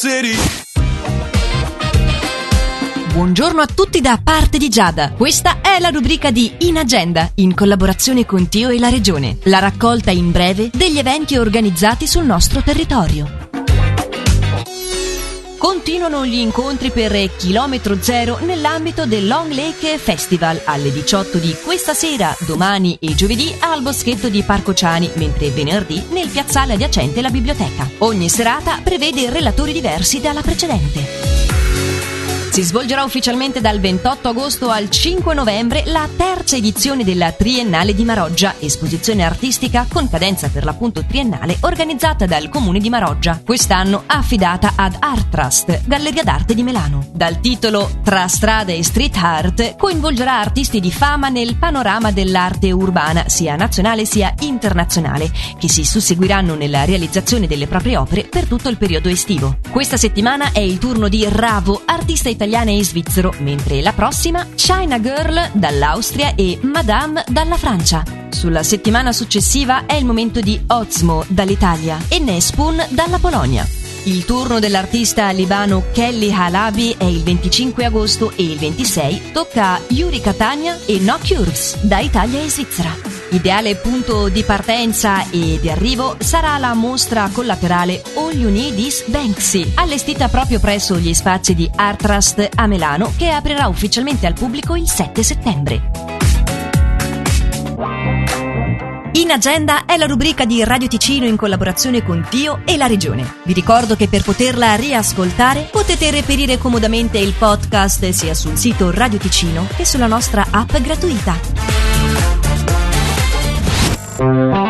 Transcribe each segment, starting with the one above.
city. Buongiorno a tutti da parte di Giada. Questa è la rubrica di In Agenda, in collaborazione con Tio e la Regione. La raccolta in breve degli eventi organizzati sul nostro territorio. Continuano gli incontri per Chilometro Zero nell'ambito del Long Lake Festival alle 18 di questa sera, domani e giovedì al boschetto di Parco Ciani, mentre venerdì nel piazzale adiacente la biblioteca. Ogni serata prevede relatori diversi dalla precedente. Si svolgerà ufficialmente dal 28 agosto al 5 novembre la terza edizione della Triennale di Maroggia, esposizione artistica con cadenza per l'appunto triennale organizzata dal Comune di Maroggia, quest'anno affidata ad Art Trust, Galleria d'Arte di Milano. Dal titolo Tra strada e street art coinvolgerà artisti di fama nel panorama dell'arte urbana, sia nazionale sia internazionale, che si susseguiranno nella realizzazione delle proprie opere per tutto il periodo estivo. Questa settimana è il turno di Ravo, artista italiano italiane e svizzero, mentre la prossima China Girl dall'Austria e Madame dalla Francia. Sulla settimana successiva è il momento di Ozmo dall'Italia e Nespun dalla Polonia. Il turno dell'artista libano Kelly Halabi è il 25 agosto e il 26 tocca a Yuri Catania e No Curves da Italia e Svizzera. Ideale punto di partenza e di arrivo sarà la mostra collaterale All You Need Is Banksy, allestita proprio presso gli spazi di Artrust a Milano, che aprirà ufficialmente al pubblico il 7 settembre. In agenda è la rubrica di Radio Ticino in collaborazione con Tio e la Regione. Vi ricordo che per poterla riascoltare potete reperire comodamente il podcast sia sul sito Radio Ticino che sulla nostra app gratuita. Thank you.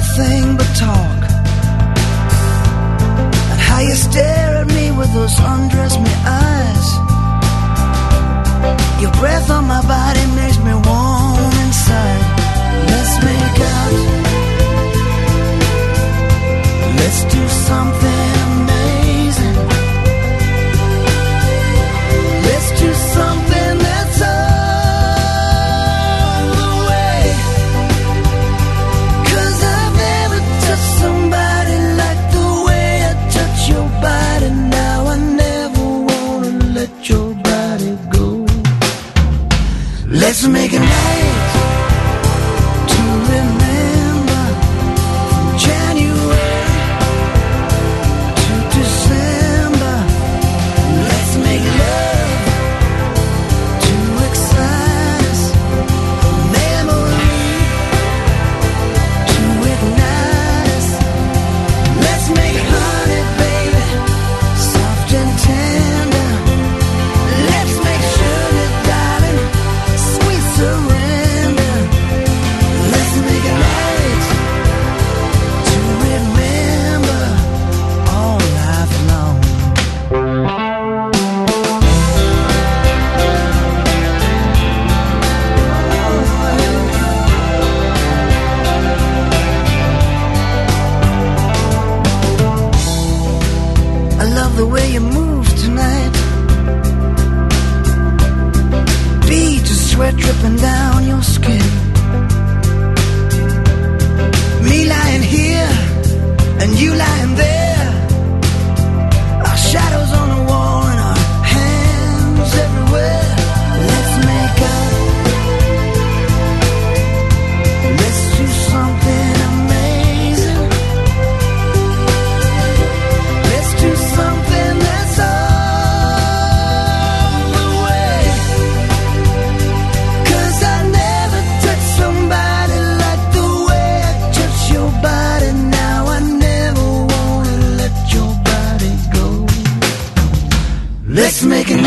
Everything but talk. And how you stare at me with those undress the way you move tonight. Beads of sweat dripping down your skin. Me lying here and you lying there. Making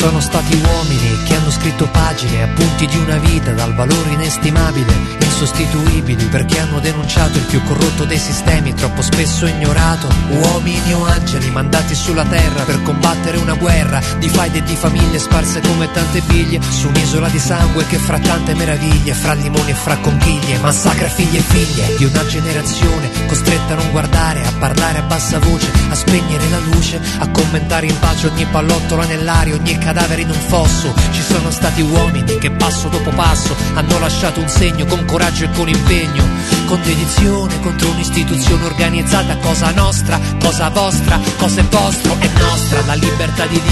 sono stati uomini che hanno scritto pagine, appunti di una vita dal valore inestimabile, insostituibili perché hanno denunciato il più corrotto dei sistemi, troppo spesso ignorato. Uomini o angeli mandati sulla terra per combattere una guerra di faide e di famiglie sparse come tante biglie su un'isola di sangue che fra tante meraviglie, fra limoni e fra conchiglie, massacra figli e figlie di una generazione costretta a non guardare, a parlare a bassa voce, a spegnere la luce, a commentare in pace ogni pallottola nell'aria, ogni cadavere in un fosso. Ci sono stati uomini che passo dopo passo hanno lasciato un segno con coraggio e con impegno, con dedizione contro un'istituzione organizzata, cosa nostra, cosa vostra, cosa è vostro, è nostra, la libertà di